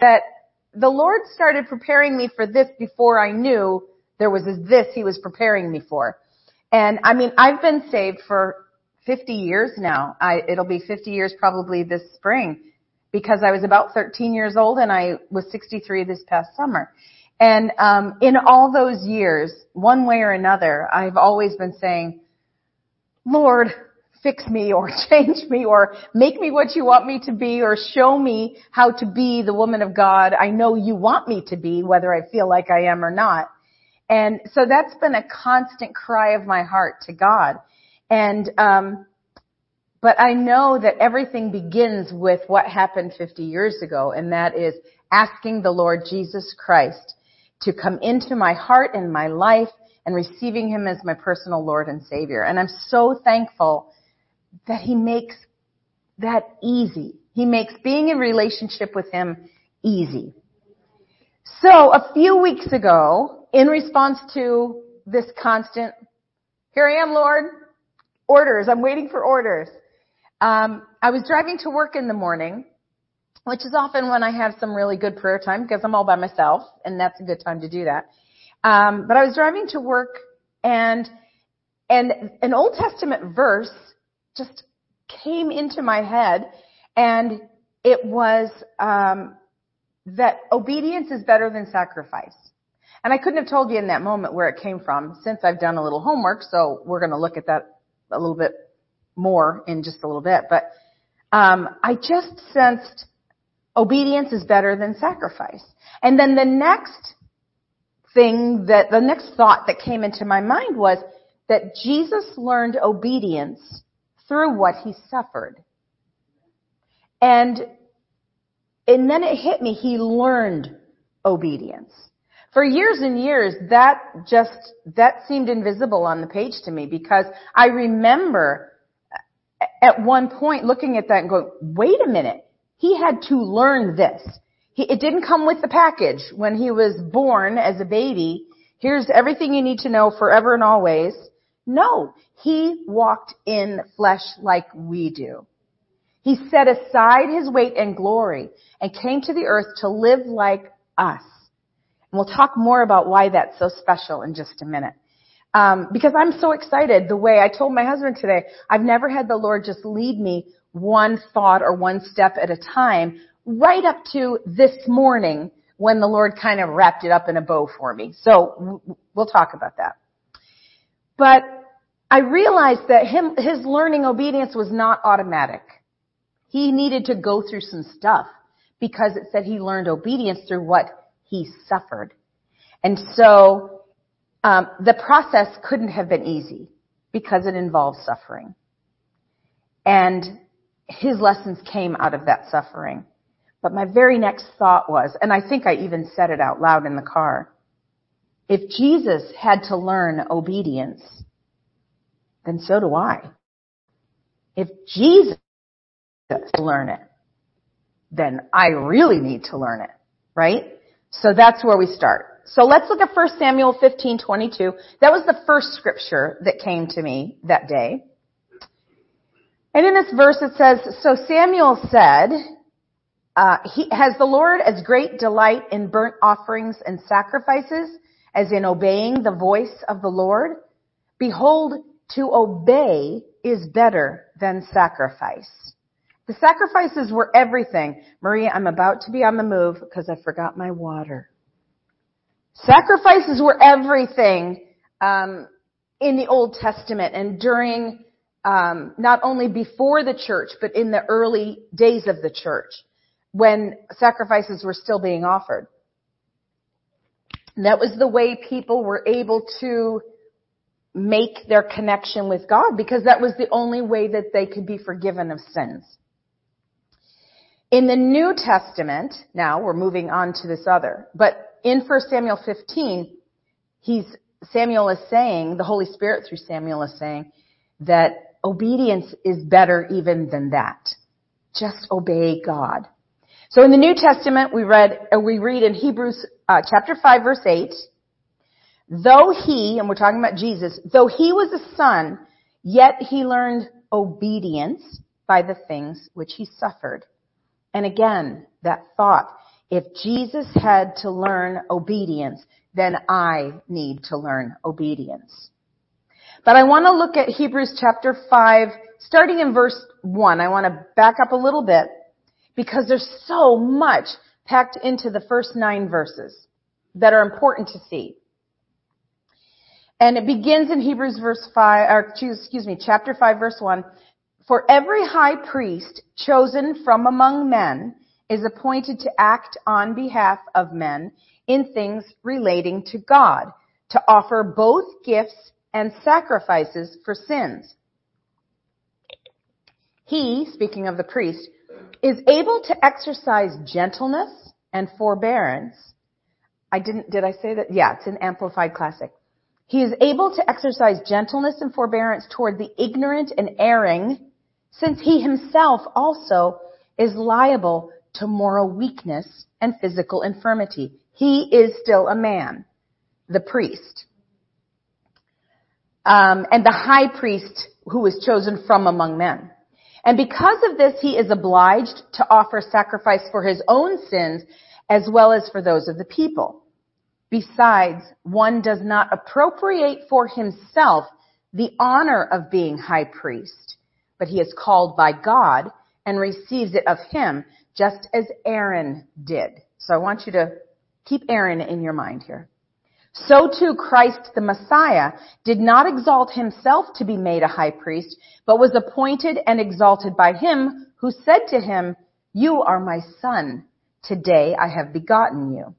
that the Lord started preparing me for this before I knew there was this He was preparing me for. And I mean, I've been saved for 50 years now. I, it'll be 50 years probably this spring because I was about 13 years old and I was 63 this past summer. And um, in all those years, one way or another, I've always been saying, Lord, fix me or change me or make me what you want me to be or show me how to be the woman of God I know you want me to be, whether I feel like I am or not. And so that's been a constant cry of my heart to God. And, um, but I know that everything begins with what happened 50 years ago, and that is asking the Lord Jesus Christ to come into my heart and my life and receiving Him as my personal Lord and Savior. And I'm so thankful that He makes that easy. He makes being in relationship with Him easy. So a few weeks ago, in response to this constant, here I am, Lord, orders, I'm waiting for orders. Um, I was driving to work in the morning, which is often when I have some really good prayer time because I'm all by myself, and that's a good time to do that. Um, but I was driving to work, and and an Old Testament verse just came into my head, and it was um, that obedience is better than sacrifice. And I couldn't have told you in that moment where it came from since I've done a little homework, so we're going to look at that a little bit more in just a little bit. But um, I just sensed obedience is better than sacrifice. And then the next thing that, the next thought that came into my mind was that Jesus learned obedience through what he suffered. And, and then it hit me, he learned obedience. For years and years, that just, that seemed invisible on the page to me because I remember uh, at one point looking at that and going, wait a minute, he had to learn this. He, it didn't come with the package when he was born as a baby. Here's everything you need to know forever and always. No, he walked in flesh like we do. He set aside his weight and glory and came to the earth to live like us. And we'll talk more about why that's so special in just a minute. Um, because I'm so excited the way I told my husband today, I've never had the Lord just lead me one thought or one step at a time right up to this morning when the Lord kind of wrapped it up in a bow for me. So we'll talk about that. But I realized that him, his learning obedience was not automatic. He needed to go through some stuff because it said he learned obedience through what he suffered. And so um, the process couldn't have been easy because it involved suffering. And his lessons came out of that suffering. But my very next thought was, and I think I even said it out loud in the car, if Jesus had to learn obedience, then so do I. If Jesus to learn it, then I really need to learn it, right? So that's where we start. So let's look at 1 Samuel 15:22. That was the first scripture that came to me that day. And in this verse it says, "So Samuel said, uh, he, has the Lord as great delight in burnt offerings and sacrifices as in obeying the voice of the Lord? Behold, to obey is better than sacrifice." The sacrifices were everything. Maria, I'm about to be on the move because I forgot my water. Sacrifices were everything um, in the Old Testament and during um, not only before the church, but in the early days of the church when sacrifices were still being offered. And that was the way people were able to make their connection with God because that was the only way that they could be forgiven of sins. In the New Testament, now we're moving on to this other, but in 1 Samuel 15, he's, Samuel is saying, the Holy Spirit through Samuel is saying that obedience is better even than that. Just obey God. So in the New Testament, we read, uh, we read in Hebrews uh, chapter 5 verse 8, though he, and we're talking about Jesus, though he was a son, yet he learned obedience by the things which he suffered. And again, that thought, If Jesus had to learn obedience, then I need to learn obedience. But I want to look at Hebrews chapter 5, starting in verse 1. I want to back up a little bit because there's so much packed into the first nine verses that are important to see. And it begins in Hebrews verse 5, or excuse me, chapter 5 verse 1. For every high priest chosen from among men is appointed to act on behalf of men in things relating to God, to offer both gifts and sacrifices for sins. He, speaking of the priest, is able to exercise gentleness and forbearance. I didn't, did I say that? Yeah, it's an amplified classic. He is able to exercise gentleness and forbearance toward the ignorant and erring, since he himself also is liable to moral weakness and physical infirmity. He is still a man, the priest. Um, and the high priest who was chosen from among men. And because of this, he is obliged to offer sacrifice for his own sins as well as for those of the people. Besides, one does not appropriate for himself the honor of being high priest, but he is called by God and receives it of him, just as Aaron did. So I want you to keep Aaron in your mind here. So too Christ the Messiah did not exalt himself to be made a high priest, but was appointed and exalted by him who said to him, you are my son. Today I have begotten you.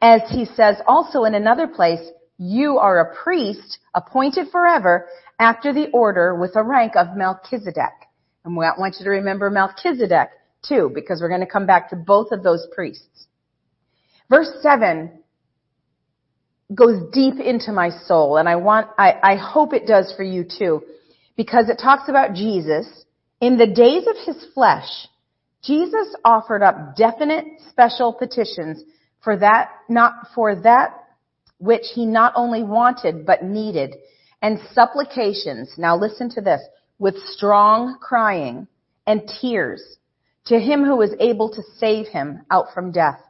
As he says also in another place, you are a priest appointed forever after the order with a rank of Melchizedek. And we want you to remember Melchizedek too, because we're going to come back to both of those priests. Verse 7 goes deep into my soul, and I want, I, I hope it does for you too, because it talks about Jesus. In the days of his flesh, Jesus offered up definite special petitions for that, not for that which he not only wanted but needed, and supplications, now listen to this, with strong crying and tears to him who was able to save him out from death.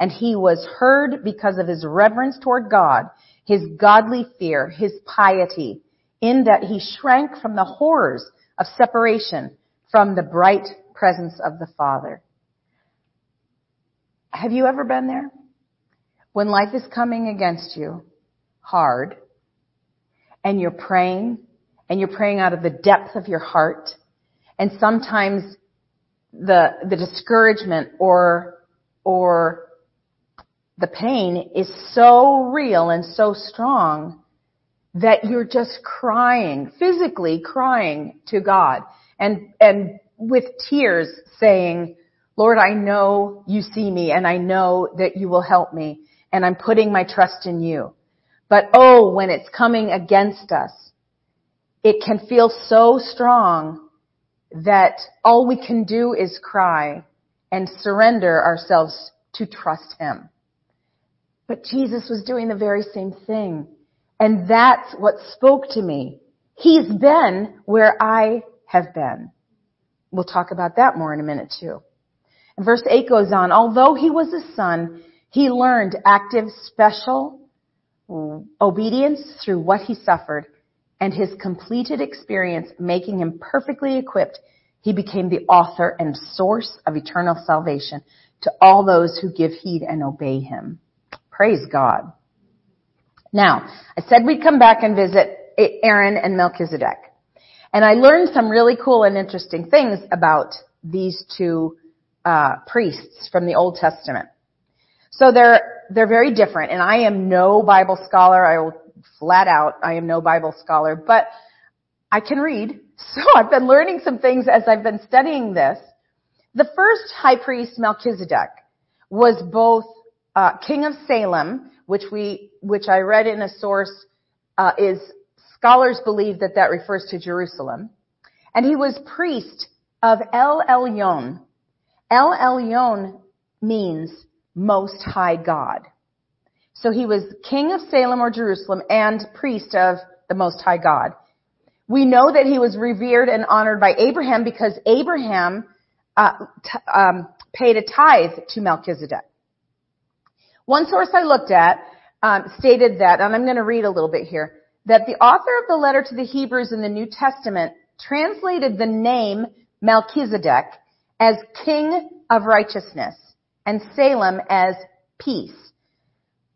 And he was heard because of his reverence toward God, his godly fear, his piety, in that he shrank from the horrors of separation from the bright presence of the Father. Have you ever been there? When life is coming against you hard and you're praying and you're praying out of the depth of your heart and sometimes the, the discouragement or, or the pain is so real and so strong that you're just crying, physically crying to God and, and with tears saying, Lord, I know you see me and I know that you will help me and I'm putting my trust in you. But oh, when it's coming against us, it can feel so strong that all we can do is cry and surrender ourselves to trust Him. But Jesus was doing the very same thing. And that's what spoke to me. He's been where I have been. We'll talk about that more in a minute too. And verse 8 goes on, although he was a son, he learned active special obedience through what he suffered and his completed experience making him perfectly equipped, he became the author and source of eternal salvation to all those who give heed and obey him. Praise God. Now, I said we'd come back and visit Aaron and Melchizedek. And I learned some really cool and interesting things about these two uh, priests from the Old Testament. So they're, they're very different and I am no Bible scholar. I will flat out, I am no Bible scholar, but I can read. So I've been learning some things as I've been studying this. The first high priest, Melchizedek, was both uh, king of Salem, which we, which I read in a source, uh, is scholars believe that that refers to Jerusalem, and he was priest of El Elyon. El Elyon means most high God. So he was king of Salem or Jerusalem and priest of the most high God. We know that he was revered and honored by Abraham because Abraham uh, t- um, paid a tithe to Melchizedek. One source I looked at um, stated that, and I'm going to read a little bit here, that the author of the letter to the Hebrews in the New Testament translated the name Melchizedek as King of Righteousness and Salem as peace.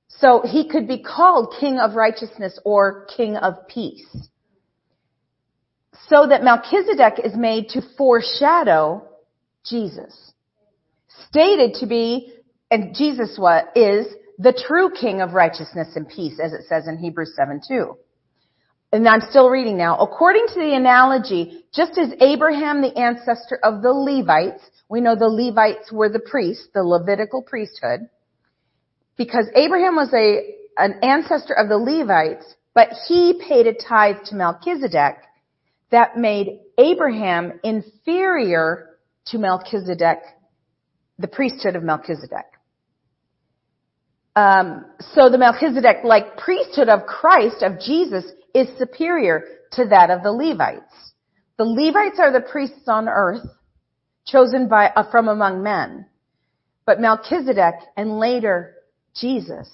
So he could be called King of Righteousness or King of Peace. So that Melchizedek is made to foreshadow Jesus. Stated to be, and Jesus is the true King of righteousness and peace, as it says in Hebrews 7 2. And I'm still reading now. According to the analogy, just as Abraham, the ancestor of the Levites, we know the Levites were the priests, the Levitical priesthood, because Abraham was a, an ancestor of the Levites, but he paid a tithe to Melchizedek that made Abraham inferior to Melchizedek, the priesthood of Melchizedek. Um, so the Melchizedek, like priesthood of Christ, of Jesus, is superior to that of the Levites. The Levites are the priests on earth, chosen by, uh, from among men. But Melchizedek and later Jesus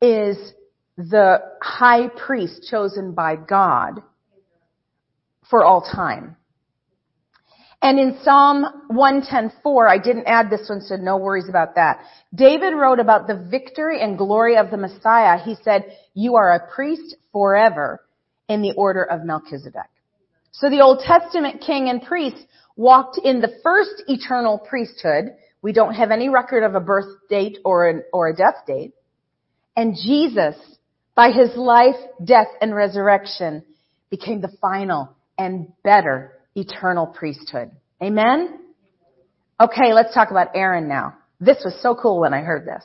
is the high priest chosen by God for all time. And in Psalm 110:4, I didn't add this one, so no worries about that. David wrote about the victory and glory of the Messiah. He said, "You are a priest forever in the order of Melchizedek." So the Old Testament king and priest walked in the first eternal priesthood. We don't have any record of a birth date or an, or a death date. And Jesus, by his life, death, and resurrection, became the final and better eternal priesthood. Amen? Okay, let's talk about Aaron now. This was so cool when I heard this.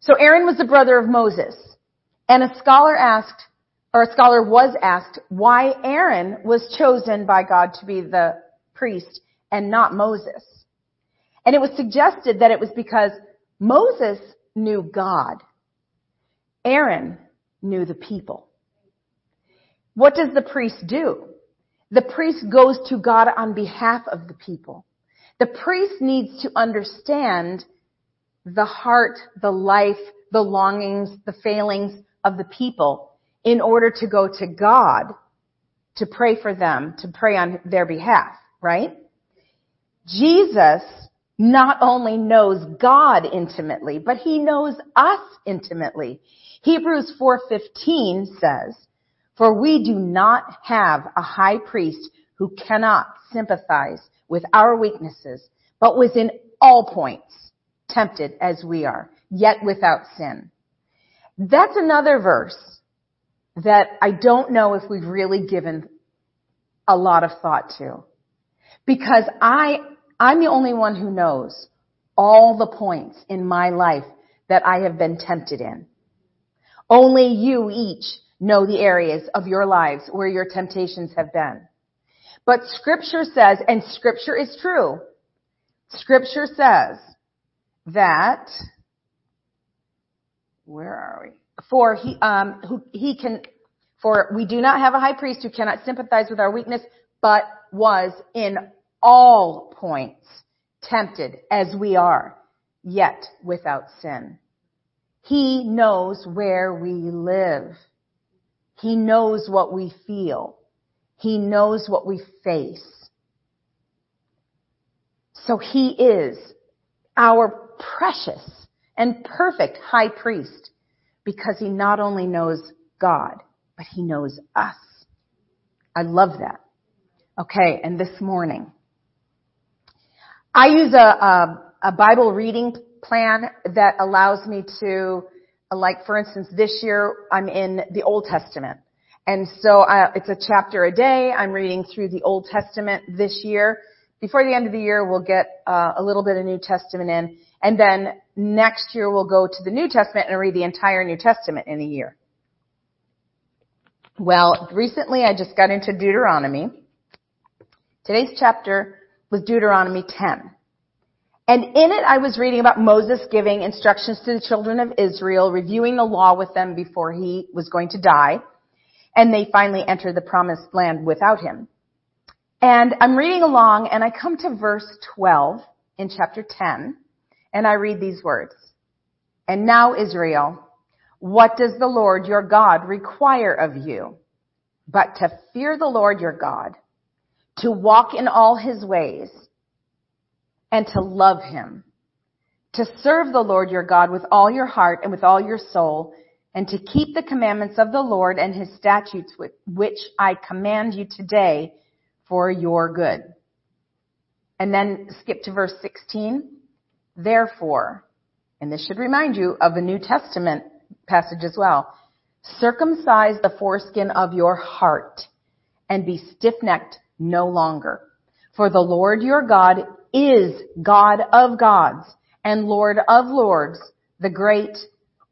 So Aaron was the brother of Moses. And a scholar asked, or a scholar was asked, why Aaron was chosen by God to be the priest and not Moses. And it was suggested that it was because Moses knew God. Aaron knew the people. What does the priest do? The priest goes to God on behalf of the people. The priest needs to understand the heart, the life, the longings, the failings of the people in order to go to God to pray for them, to pray on their behalf, right? Jesus not only knows God intimately, but he knows us intimately. Hebrews 4:15 says, for we do not have a high priest who cannot sympathize with our weaknesses, but was in all points tempted as we are, yet without sin. That's another verse that I don't know if we've really given a lot of thought to. Because I, I'm the only one who knows all the points in my life that I have been tempted in. Only you each know the areas of your lives where your temptations have been. But scripture says, and scripture is true, scripture says that, where are we? For he, um, who, he can, for we do not have a high priest who cannot sympathize with our weakness, but was in all points tempted as we are, yet without sin. He knows where we live. He knows what we feel. He knows what we face. So he is our precious and perfect high priest because he not only knows God, but he knows us. I love that. Okay, and this morning, I use a, a, a Bible reading plan that allows me to like for instance, this year I'm in the Old Testament. And so uh, it's a chapter a day. I'm reading through the Old Testament this year. Before the end of the year, we'll get uh, a little bit of New Testament in. And then next year, we'll go to the New Testament and read the entire New Testament in a year. Well, recently I just got into Deuteronomy. Today's chapter was Deuteronomy 10. And in it, I was reading about Moses giving instructions to the children of Israel, reviewing the law with them before he was going to die. And they finally enter the promised land without him. And I'm reading along and I come to verse 12 in chapter 10, and I read these words. And now Israel, what does the Lord your God require of you? But to fear the Lord your God, to walk in all his ways, and to love him, to serve the Lord your God with all your heart and with all your soul, and to keep the commandments of the Lord and his statutes which I command you today for your good. And then skip to verse 16. Therefore, and this should remind you of a New Testament passage as well, circumcise the foreskin of your heart and be stiff-necked no longer. For the Lord your God is God of gods and Lord of lords, the great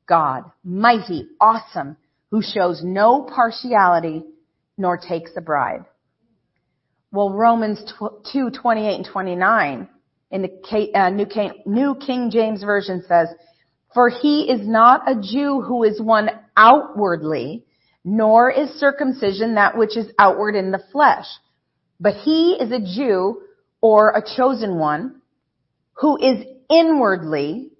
God, mighty, awesome, who shows no partiality nor takes a bribe. Well, Romans 2, 28 and 29 in the uh, New, King, New King James Version says, For he is not a Jew who is one outwardly, nor is circumcision that which is outward in the flesh. But he is a Jew or a chosen one who is inwardly,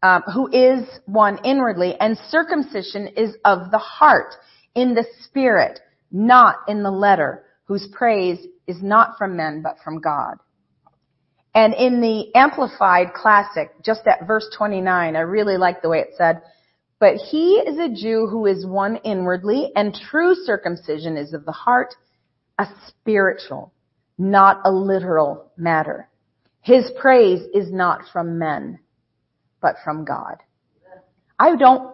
um, who is one inwardly, and circumcision is of the heart, in the spirit, not in the letter, whose praise is not from men, but from God. And in the Amplified Classic, just at verse 29, I really like the way it said, but he is a Jew who is one inwardly, and true circumcision is of the heart, a spiritual, not a literal matter. His praise is not from men, but from God. I don't,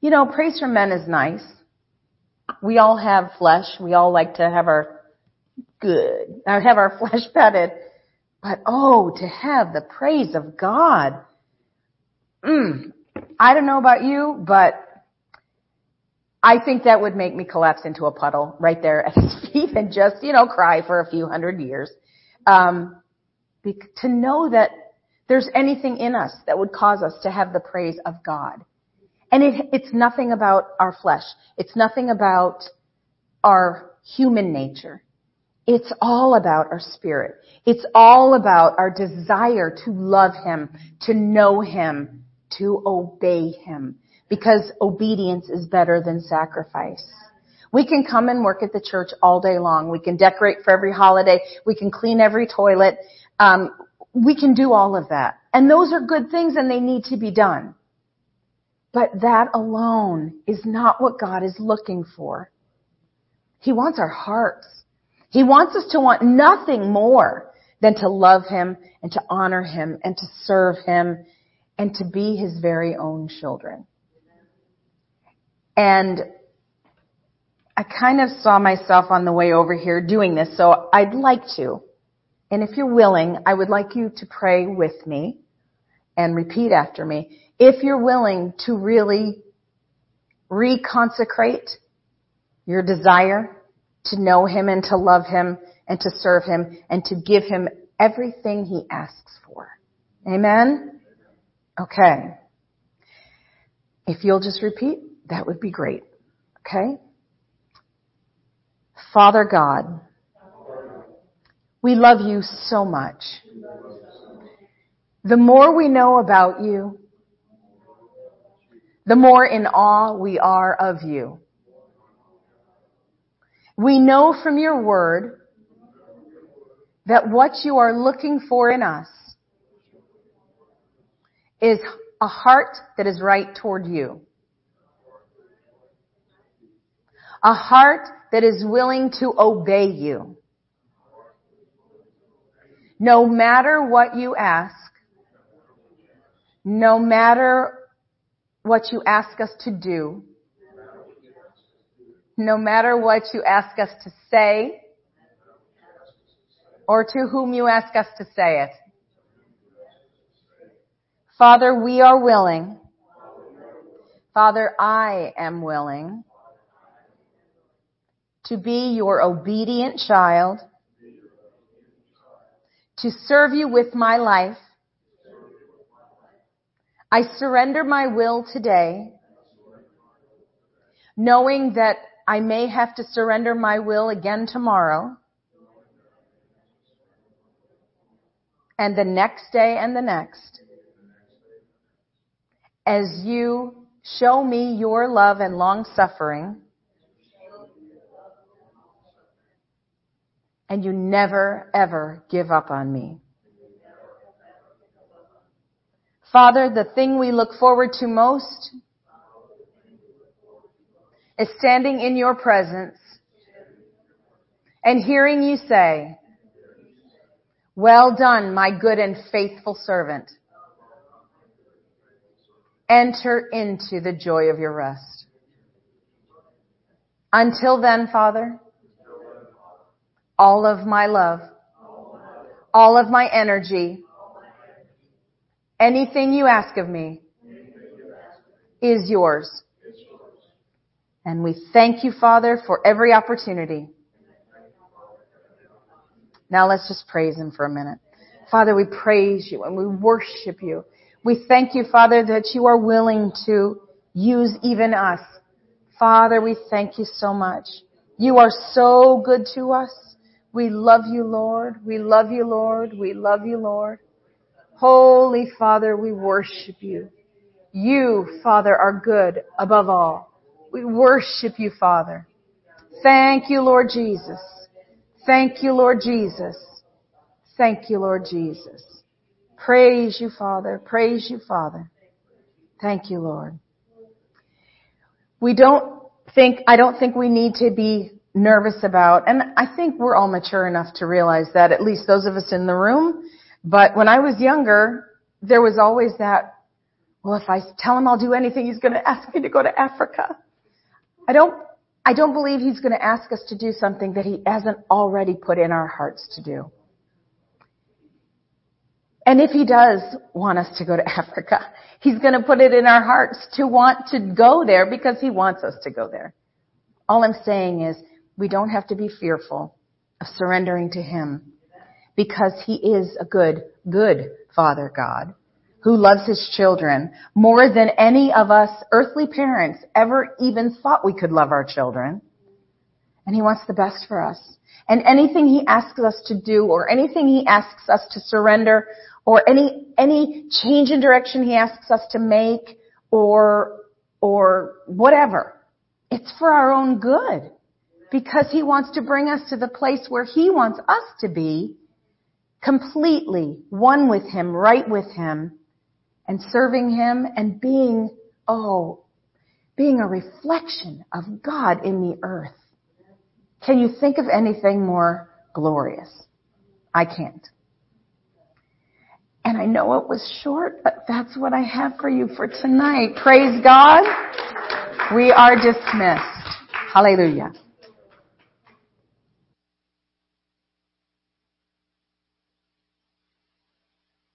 you know, praise from men is nice. We all have flesh. We all like to have our good, uh, have our flesh petted. But oh, to have the praise of God. Mm, I don't know about you, but I think that would make me collapse into a puddle right there at his feet and just, you know, cry for a few hundred years. Um, to know that there's anything in us that would cause us to have the praise of God. And it, it's nothing about our flesh. It's nothing about our human nature. It's all about our spirit. It's all about our desire to love Him, to know Him, to obey Him. Because obedience is better than sacrifice. We can come and work at the church all day long. We can decorate for every holiday. We can clean every toilet. Um, we can do all of that. And those are good things and they need to be done. But that alone is not what God is looking for. He wants our hearts. He wants us to want nothing more than to love Him and to honor Him and to serve Him and to be His very own children. And I kind of saw myself on the way over here doing this, so I'd like to and if you're willing, I would like you to pray with me and repeat after me. If you're willing to really reconsecrate your desire to know Him and to love Him and to serve Him and to give Him everything He asks for. Amen? Okay. If you'll just repeat, that would be great. Okay? Father God, we love you so much. The more we know about you, the more in awe we are of you. We know from your word that what you are looking for in us is a heart that is right toward you. A heart that is willing to obey you. No matter what you ask, no matter what you ask us to do, no matter what you ask us to say, or to whom you ask us to say it. Father, we are willing. Father, I am willing to be your obedient child to serve you with my life. I surrender my will today, knowing that I may have to surrender my will again tomorrow. and the next day and the next as you show me your love and long suffering and you never ever give up on me. Father, the thing we look forward to most is standing in your presence and hearing you say, well done, my good and faithful servant. Enter into the joy of your rest. Until then, Father, all of my love, all of my energy, anything you ask of me is yours. And we thank you, Father, for every opportunity now let's just praise Him for a minute. Father, we praise you and we worship you. We thank you, Father, that you are willing to use even us. Father, we thank you so much. You are so good to us. We love you, Lord. We love you, Lord. We love you, Lord. Holy Father, we worship you. You, Father, are good above all. We worship you, Father. Thank you, Lord Jesus. Thank you, Lord Jesus. Thank you, Lord Jesus. Praise you, Father. Praise you, Father. Thank you, Lord. We don't think, I don't think we need to be nervous about, and I think we're all mature enough to realize that, at least those of us in the room. But when I was younger, there was always that, well, if I tell him I'll do anything, he's going to ask me to go to Africa. I don't I don't believe he's going to ask us to do something that he hasn't already put in our hearts to do. And if he does want us to go to Africa, he's going to put it in our hearts to want to go there because he wants us to go there. All I'm saying is we don't have to be fearful of surrendering to him because he is a good, good Father God who loves his children more than any of us earthly parents ever even thought we could love our children. And he wants the best for us. And anything he asks us to do or anything he asks us to surrender or any, any change in direction he asks us to make or, or whatever, it's for our own good because he wants to bring us to the place where he wants us to be completely one with him, right with him, and serving Him and being, oh, being a reflection of God in the earth. Can you think of anything more glorious? I can't. And I know it was short, but that's what I have for you for tonight. Praise God. We are dismissed. Hallelujah.